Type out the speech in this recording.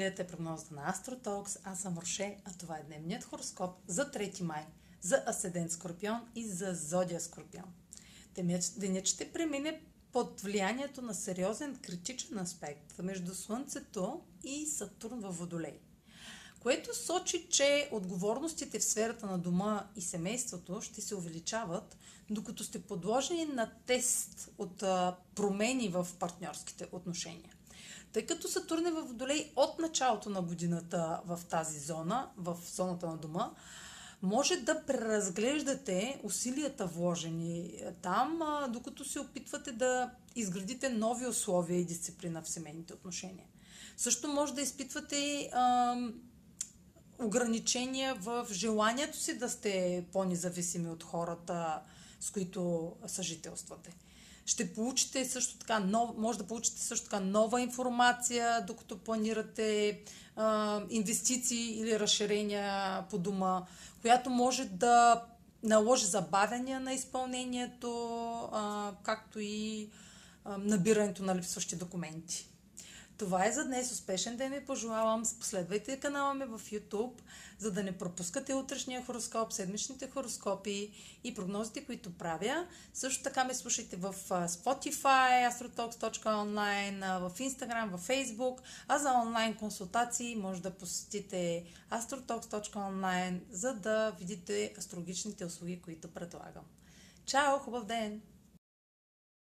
гледате прогнозата на Астротокс. Аз съм Роше, а това е дневният хороскоп за 3 май, за Аседент Скорпион и за Зодия Скорпион. Денят ще премине под влиянието на сериозен критичен аспект между Слънцето и Сатурн във Водолей което сочи, че отговорностите в сферата на дома и семейството ще се увеличават, докато сте подложени на тест от промени в партньорските отношения. Тъй като Сатурн е в Водолей от началото на годината в тази зона, в зоната на дома, може да преразглеждате усилията вложени там, докато се опитвате да изградите нови условия и дисциплина в семейните отношения. Също може да изпитвате а, ограничения в желанието си да сте по-независими от хората, с които съжителствате. Ще получите също така, нов, може да получите също така нова информация, докато планирате а, инвестиции или разширения по дома, която може да наложи забавяния на изпълнението, а, както и а, набирането на липсващи документи. Това е за днес. Успешен ден ви пожелавам. Последвайте канала ми в YouTube, за да не пропускате утрешния хороскоп, седмичните хороскопи и прогнозите, които правя. Също така ме слушайте в Spotify, astrotalks.online, в Instagram, в Facebook, а за онлайн консултации може да посетите astrotalks.online, за да видите астрологичните услуги, които предлагам. Чао! Хубав ден!